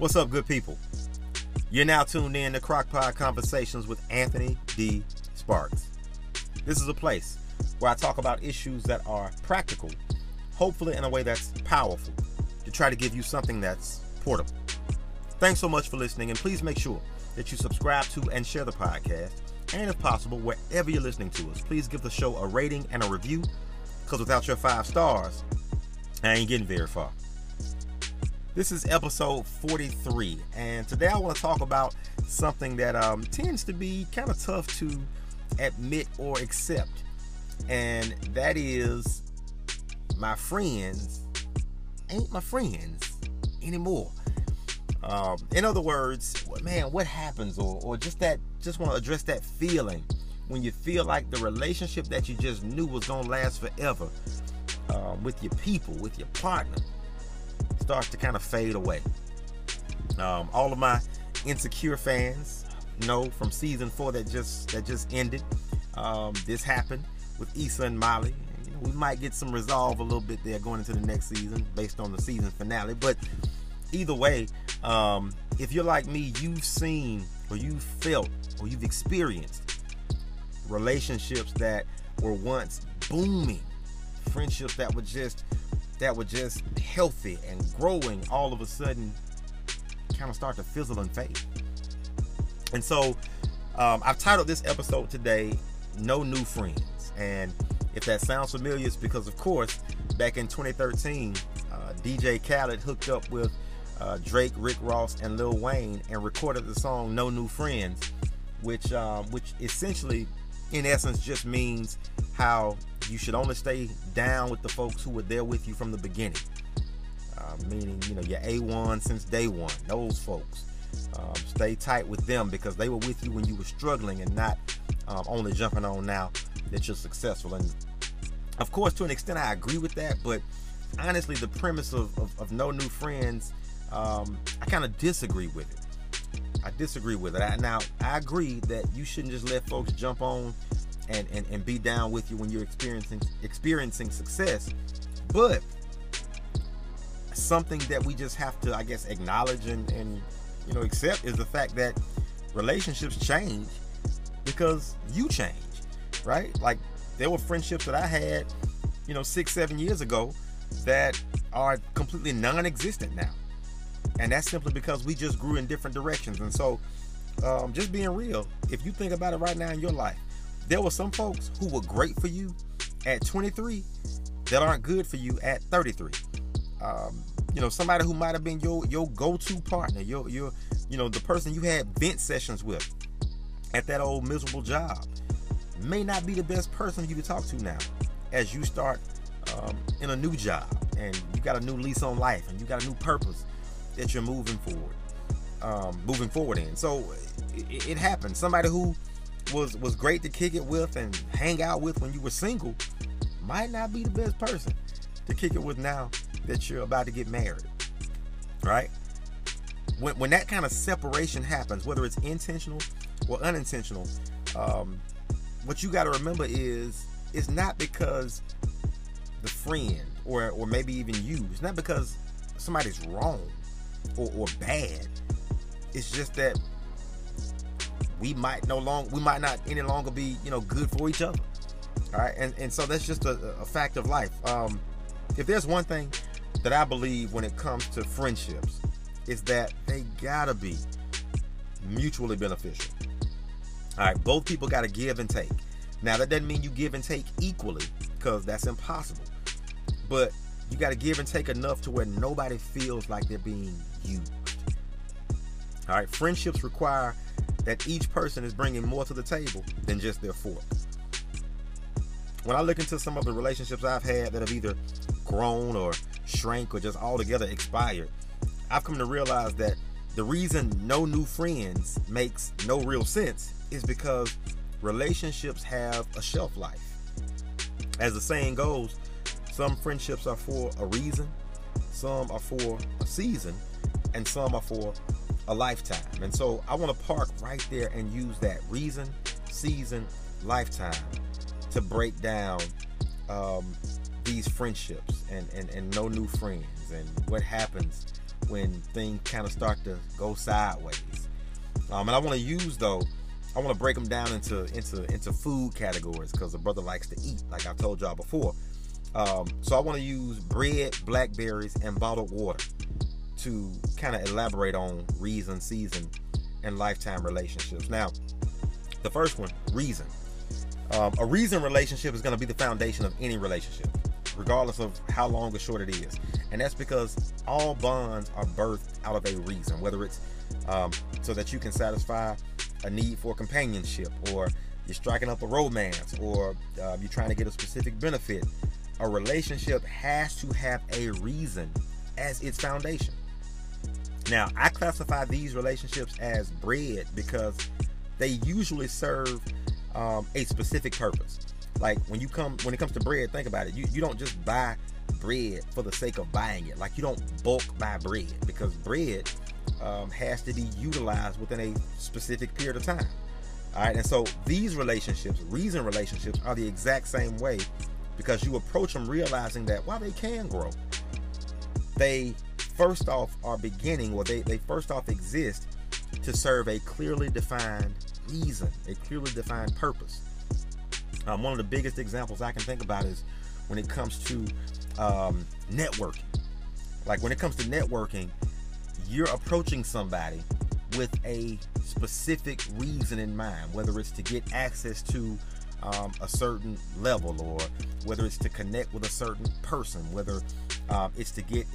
What's up, good people? You're now tuned in to Crockpot Conversations with Anthony D. Sparks. This is a place where I talk about issues that are practical, hopefully in a way that's powerful, to try to give you something that's portable. Thanks so much for listening, and please make sure that you subscribe to and share the podcast. And if possible, wherever you're listening to us, please give the show a rating and a review, because without your five stars, I ain't getting very far. This is episode 43, and today I want to talk about something that um, tends to be kind of tough to admit or accept, and that is my friends ain't my friends anymore. Um, in other words, man, what happens, or, or just that, just want to address that feeling when you feel like the relationship that you just knew was gonna last forever um, with your people, with your partner, starts to kind of fade away. Um, all of my insecure fans know from season four that just that just ended. Um, this happened with Issa and Molly. You know, we might get some resolve a little bit there going into the next season based on the season finale. But either way, um, if you're like me, you've seen or you've felt or you've experienced relationships that were once booming, friendships that were just that were just healthy and growing, all of a sudden kind of start to fizzle and fade. And so um, I've titled this episode today, No New Friends. And if that sounds familiar, it's because, of course, back in 2013, uh, DJ Khaled hooked up with uh, Drake, Rick Ross, and Lil Wayne and recorded the song No New Friends, which, um, which essentially, in essence, just means how you should only stay down with the folks who were there with you from the beginning. Uh, meaning, you know, your A1 since day one, those folks. Um, stay tight with them because they were with you when you were struggling and not um, only jumping on now that you're successful. And of course, to an extent, I agree with that. But honestly, the premise of, of, of no new friends, um, I kind of disagree with it. I disagree with it. I, now, I agree that you shouldn't just let folks jump on and, and, and be down with you when you're experiencing experiencing success. But something that we just have to, I guess, acknowledge and, and you know accept is the fact that relationships change because you change, right? Like there were friendships that I had, you know, six, seven years ago that are completely non-existent now, and that's simply because we just grew in different directions. And so, um, just being real, if you think about it right now in your life, there were some folks who were great for you at 23 that aren't good for you at 33. Um, you know, somebody who might have been your your go-to partner, your your you know, the person you had vent sessions with at that old miserable job may not be the best person you to talk to now as you start um, in a new job and you got a new lease on life and you got a new purpose that you're moving forward um, moving forward in so it, it happens somebody who was was great to kick it with and hang out with when you were single might not be the best person to kick it with now that you're about to get married right? When, when that kind of separation happens whether it's intentional or unintentional um, what you got to remember is it's not because the friend or or maybe even you it's not because somebody's wrong or, or bad. It's just that we might no long we might not any longer be you know good for each other. All right? And and so that's just a, a fact of life. Um if there's one thing that i believe when it comes to friendships is that they gotta be mutually beneficial. All right? Both people gotta give and take. Now that doesn't mean you give and take equally because that's impossible. But you got to give and take enough to where nobody feels like they're being used. All right? Friendships require that each person is bringing more to the table than just their fork. When I look into some of the relationships I've had that have either grown or shrank or just altogether expired, I've come to realize that the reason no new friends makes no real sense is because relationships have a shelf life. As the saying goes, some friendships are for a reason, some are for a season, and some are for a lifetime. And so I want to park right there and use that reason, season, lifetime to break down um, these friendships and, and, and no new friends and what happens when things kind of start to go sideways. Um, and I want to use though, I want to break them down into into into food categories because the brother likes to eat, like I told y'all before. Um, so I want to use bread, blackberries, and bottled water to kind of elaborate on reason, season, and lifetime relationships. Now, the first one, reason. Um, a reason relationship is going to be the foundation of any relationship, regardless of how long or short it is. And that's because all bonds are birthed out of a reason, whether it's um, so that you can satisfy a need for companionship, or you're striking up a romance, or uh, you're trying to get a specific benefit. A relationship has to have a reason as its foundation. Now, I classify these relationships as bread because they usually serve um, a specific purpose. Like when you come when it comes to bread, think about it. You you don't just buy bread for the sake of buying it. Like you don't bulk buy bread because bread um, has to be utilized within a specific period of time. All right, and so these relationships, reason relationships, are the exact same way because you approach them realizing that while they can grow, they first off are beginning, well, they, they first off exist to serve a clearly defined reason, a clearly defined purpose. Um, one of the biggest examples I can think about is when it comes to um, networking. Like when it comes to networking, you're approaching somebody with a specific reason in mind, whether it's to get access to um, a certain level or whether it's to connect with a certain person, whether um, it's to get,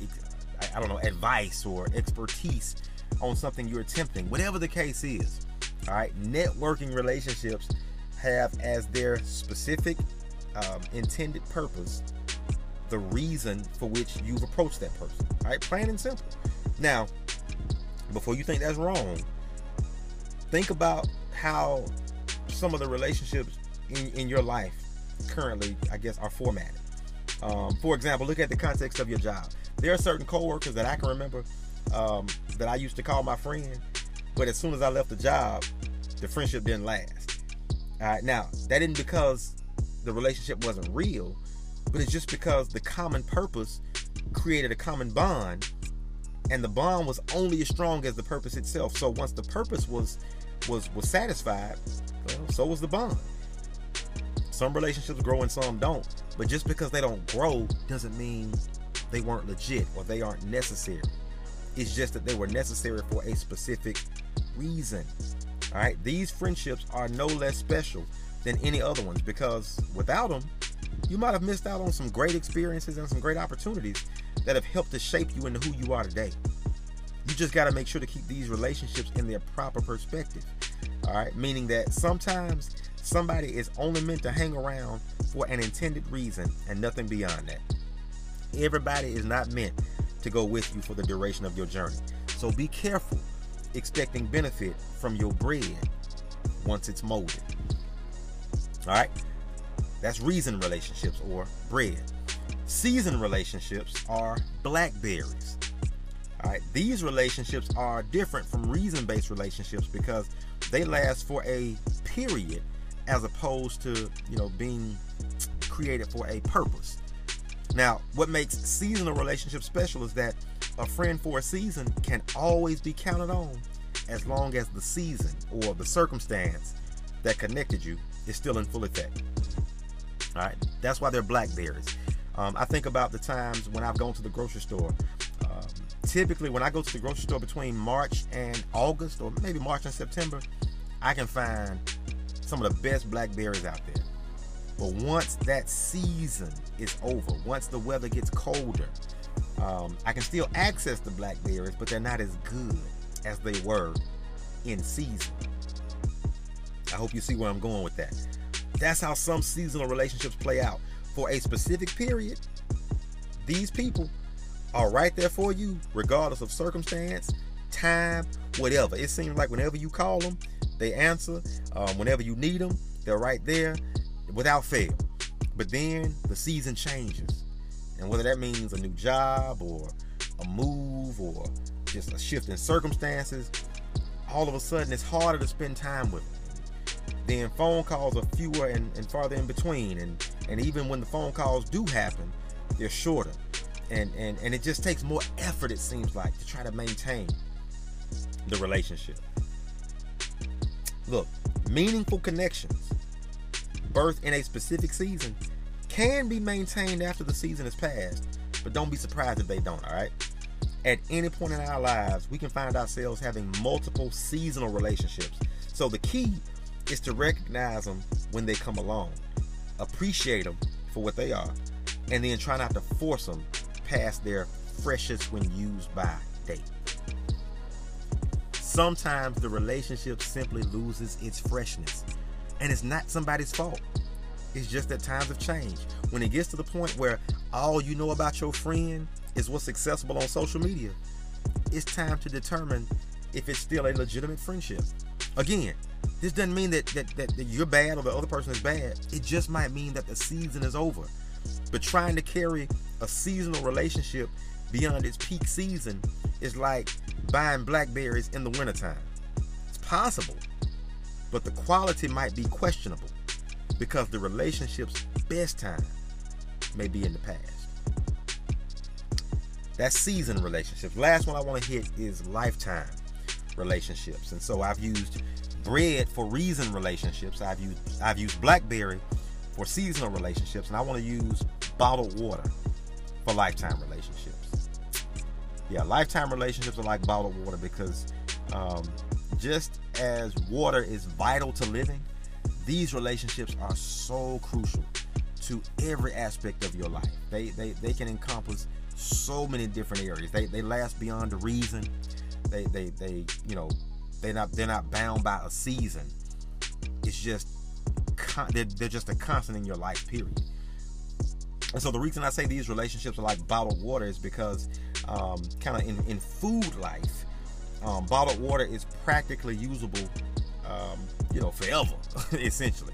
I don't know, advice or expertise on something you're attempting, whatever the case is. All right, networking relationships have as their specific um, intended purpose the reason for which you've approached that person. All right, plain and simple. Now, before you think that's wrong, think about how some of the relationships in, in your life currently, I guess, are formatted. Um, for example, look at the context of your job. There are certain coworkers that I can remember um, that I used to call my friend, but as soon as I left the job, the friendship didn't last. All right, now that isn't because the relationship wasn't real, but it's just because the common purpose created a common bond, and the bond was only as strong as the purpose itself. So once the purpose was was was satisfied, well, so was the bond. Some relationships grow and some don't, but just because they don't grow doesn't mean they weren't legit or they aren't necessary. It's just that they were necessary for a specific reason. All right, these friendships are no less special than any other ones because without them, you might have missed out on some great experiences and some great opportunities that have helped to shape you into who you are today. You just got to make sure to keep these relationships in their proper perspective. All right, meaning that sometimes somebody is only meant to hang around for an intended reason and nothing beyond that. Everybody is not meant to go with you for the duration of your journey. So be careful expecting benefit from your bread once it's molded. All right? That's reason relationships or bread. Season relationships are blackberries. All right, these relationships are different from reason based relationships because they last for a period as opposed to, you know, being created for a purpose. Now, what makes seasonal relationships special is that a friend for a season can always be counted on as long as the season or the circumstance that connected you is still in full effect. All right, that's why they're blackberries. Um, I think about the times when I've gone to the grocery store. Um, typically, when I go to the grocery store between March and August, or maybe March and September, I can find some of the best blackberries out there. But once that season is over, once the weather gets colder, um, I can still access the blackberries, but they're not as good as they were in season. I hope you see where I'm going with that. That's how some seasonal relationships play out. For a specific period, these people are right there for you, regardless of circumstance, time, whatever. It seems like whenever you call them, they answer. Um, whenever you need them, they're right there without fail. But then the season changes. And whether that means a new job or a move or just a shift in circumstances, all of a sudden it's harder to spend time with them. Then phone calls are fewer and, and farther in between. And, and even when the phone calls do happen, they're shorter. and and and it just takes more effort it seems like to try to maintain the relationship look meaningful connections birth in a specific season can be maintained after the season is passed but don't be surprised if they don't all right? At any point in our lives we can find ourselves having multiple seasonal relationships. So the key is to recognize them when they come along appreciate them for what they are and then try not to force them past their freshest when used by date. Sometimes the relationship simply loses its freshness, and it's not somebody's fault. It's just that times have changed. When it gets to the point where all you know about your friend is what's accessible on social media, it's time to determine if it's still a legitimate friendship. Again, this doesn't mean that, that, that, that you're bad or the other person is bad. It just might mean that the season is over. But trying to carry a seasonal relationship beyond its peak season is like buying blackberries in the wintertime. It's possible, but the quality might be questionable because the relationship's best time may be in the past. That's season relationships. Last one I want to hit is lifetime relationships. And so I've used bread for reason relationships. I've used I've used blackberry for seasonal relationships, and I want to use bottled water for lifetime relationships. Yeah, lifetime relationships are like bottled water because um, just as water is vital to living, these relationships are so crucial to every aspect of your life. They they, they can encompass so many different areas. They, they last beyond the reason. They they they you know they're not they're not bound by a season. It's just con- they're, they're just a constant in your life, period. And so the reason I say these relationships are like bottled water is because, um, kind of in, in food life, um, bottled water is practically usable, um, you know, forever, essentially,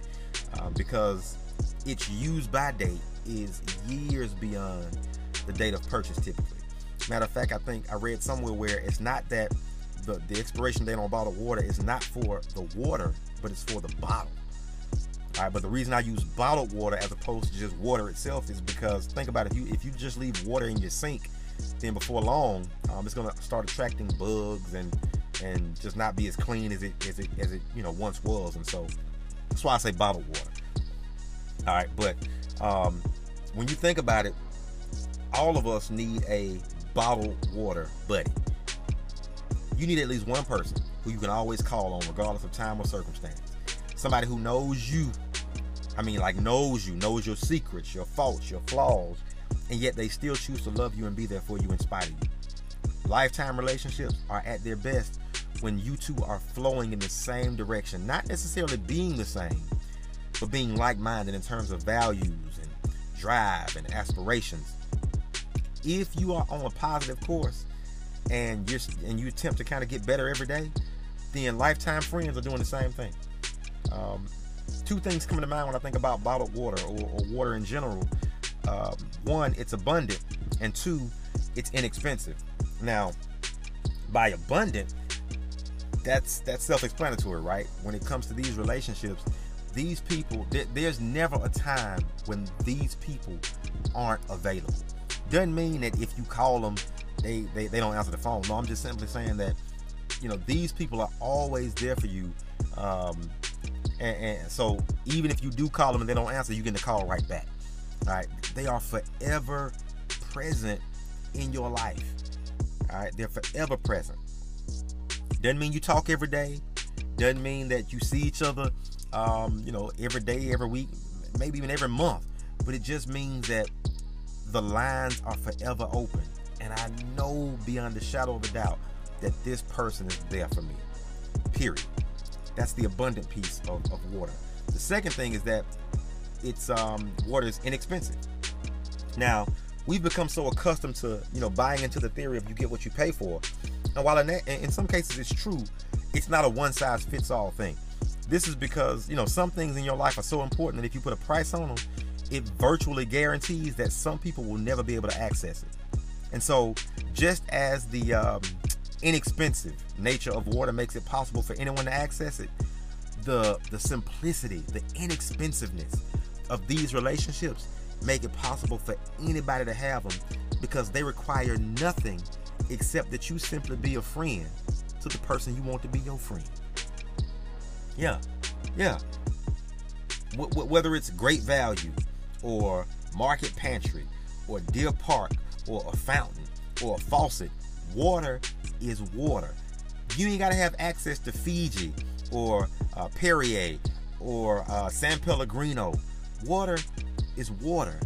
um, because its use by date is years beyond the date of purchase typically. Matter of fact, I think I read somewhere where it's not that the, the expiration date on bottled water is not for the water, but it's for the bottle. All right, but the reason I use bottled water as opposed to just water itself is because think about it, if you if you just leave water in your sink, then before long, um, it's gonna start attracting bugs and and just not be as clean as it as it as it you know once was. And so that's why I say bottled water. All right, but um, when you think about it, all of us need a bottled water buddy. You need at least one person who you can always call on, regardless of time or circumstance somebody who knows you. I mean, like knows you, knows your secrets, your faults, your flaws, and yet they still choose to love you and be there for you in spite of you. Lifetime relationships are at their best when you two are flowing in the same direction, not necessarily being the same, but being like minded in terms of values and drive and aspirations. If you are on a positive course and you and you attempt to kind of get better every day, then lifetime friends are doing the same thing. Um, two things come to mind when I think about bottled water or, or water in general. Um, one, it's abundant, and two, it's inexpensive. Now, by abundant, that's that's self-explanatory, right? When it comes to these relationships, these people, there's never a time when these people aren't available. Doesn't mean that if you call them, they, they, they don't answer the phone. No, I'm just simply saying that, you know, these people are always there for you um, and, and so even if you do call them and they don't answer, you get the call right back. Right, they are forever present in your life. All right, they're forever present. Doesn't mean you talk every day. Doesn't mean that you see each other, um, you know, every day, every week, maybe even every month. But it just means that the lines are forever open. And I know beyond the shadow of a doubt that this person is there for me. Period. That's the abundant piece of, of water. The second thing is that it's um, water is inexpensive. Now, we've become so accustomed to you know buying into the theory of you get what you pay for, and while in, that, in some cases it's true, it's not a one size fits all thing. This is because you know some things in your life are so important that if you put a price on them, it virtually guarantees that some people will never be able to access it. And so, just as the um, inexpensive nature of water makes it possible for anyone to access it. The the simplicity, the inexpensiveness of these relationships make it possible for anybody to have them because they require nothing except that you simply be a friend to the person you want to be your friend. Yeah, yeah. W- w- whether it's great value or market pantry or deer park or a fountain or a faucet, water is water. You ain't got to have access to Fiji or uh, Perrier or uh, San Pellegrino. Water is water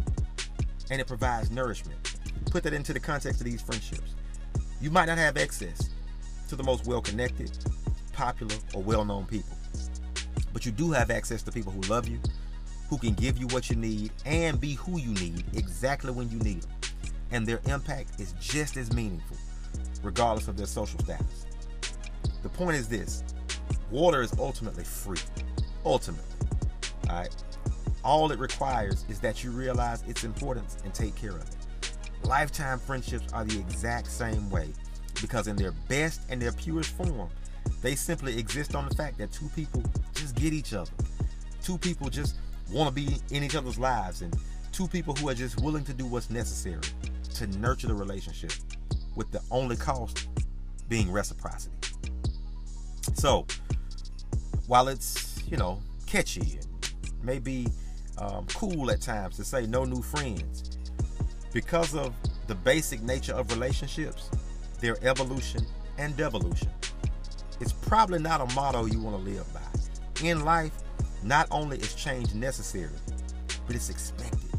and it provides nourishment. Put that into the context of these friendships. You might not have access to the most well connected, popular, or well known people, but you do have access to people who love you, who can give you what you need, and be who you need exactly when you need them. And their impact is just as meaningful, regardless of their social status. The point is this water is ultimately free. Ultimately. All right. All it requires is that you realize its importance and take care of it. Lifetime friendships are the exact same way because, in their best and their purest form, they simply exist on the fact that two people just get each other. Two people just want to be in each other's lives, and two people who are just willing to do what's necessary to nurture the relationship, with the only cost being reciprocity. So, while it's, you know, catchy and maybe um, cool at times to say no new friends, because of the basic nature of relationships, their evolution and devolution. It's probably not a motto you want to live by. In life, not only is change necessary, but it's expected.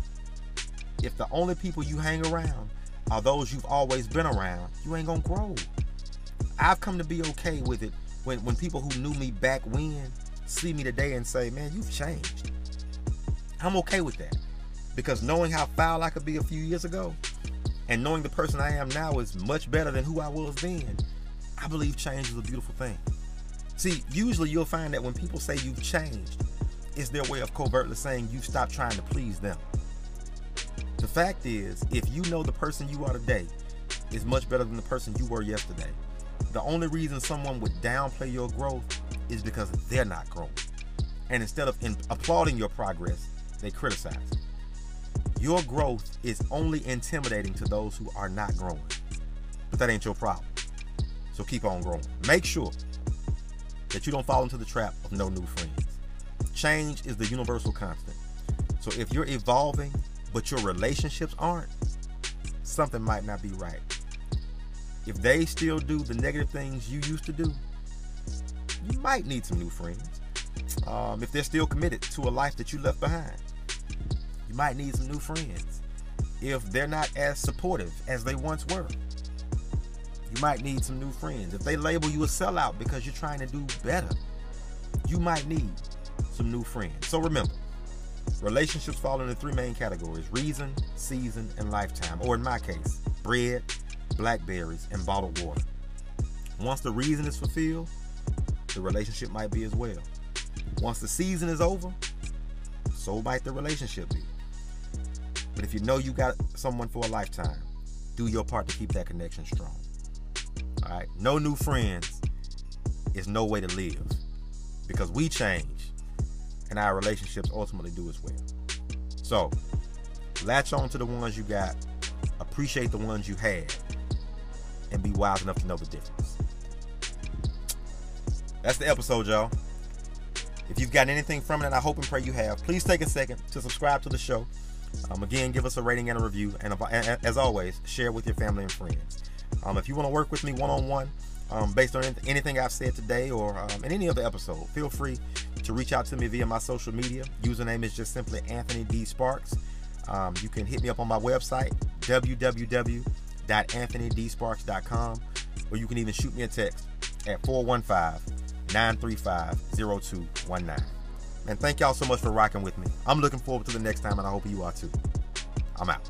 If the only people you hang around are those you've always been around, you ain't gonna grow. I've come to be okay with it when, when people who knew me back when see me today and say, man, you've changed. I'm okay with that because knowing how foul I could be a few years ago and knowing the person I am now is much better than who I was then, I believe change is a beautiful thing. See, usually you'll find that when people say you've changed, it's their way of covertly saying you've stopped trying to please them. The fact is, if you know the person you are today is much better than the person you were yesterday, the only reason someone would downplay your growth is because they're not growing. And instead of in applauding your progress, they criticize. Your growth is only intimidating to those who are not growing. But that ain't your problem. So keep on growing. Make sure that you don't fall into the trap of no new friends. Change is the universal constant. So if you're evolving, but your relationships aren't, something might not be right. If they still do the negative things you used to do, you might need some new friends. Um, if they're still committed to a life that you left behind, you might need some new friends. If they're not as supportive as they once were, you might need some new friends. If they label you a sellout because you're trying to do better, you might need some new friends. So remember, relationships fall into three main categories reason, season, and lifetime. Or in my case, bread, blackberries, and bottled water. Once the reason is fulfilled, the relationship might be as well. Once the season is over, so might the relationship be. But if you know you got someone for a lifetime, do your part to keep that connection strong. All right. No new friends is no way to live because we change and our relationships ultimately do as well. So, latch on to the ones you got, appreciate the ones you had, and be wise enough to know the difference. That's the episode, y'all. If you've gotten anything from it, and I hope and pray you have, please take a second to subscribe to the show. Um, again, give us a rating and a review, and as always, share with your family and friends. Um, if you want to work with me one on one, based on anything I've said today or um, in any other episode, feel free to reach out to me via my social media. Username is just simply Anthony D Sparks. Um, you can hit me up on my website, www.anthonydsparks.com, or you can even shoot me a text at 415 935 0219. And thank y'all so much for rocking with me. I'm looking forward to the next time, and I hope you are too. I'm out.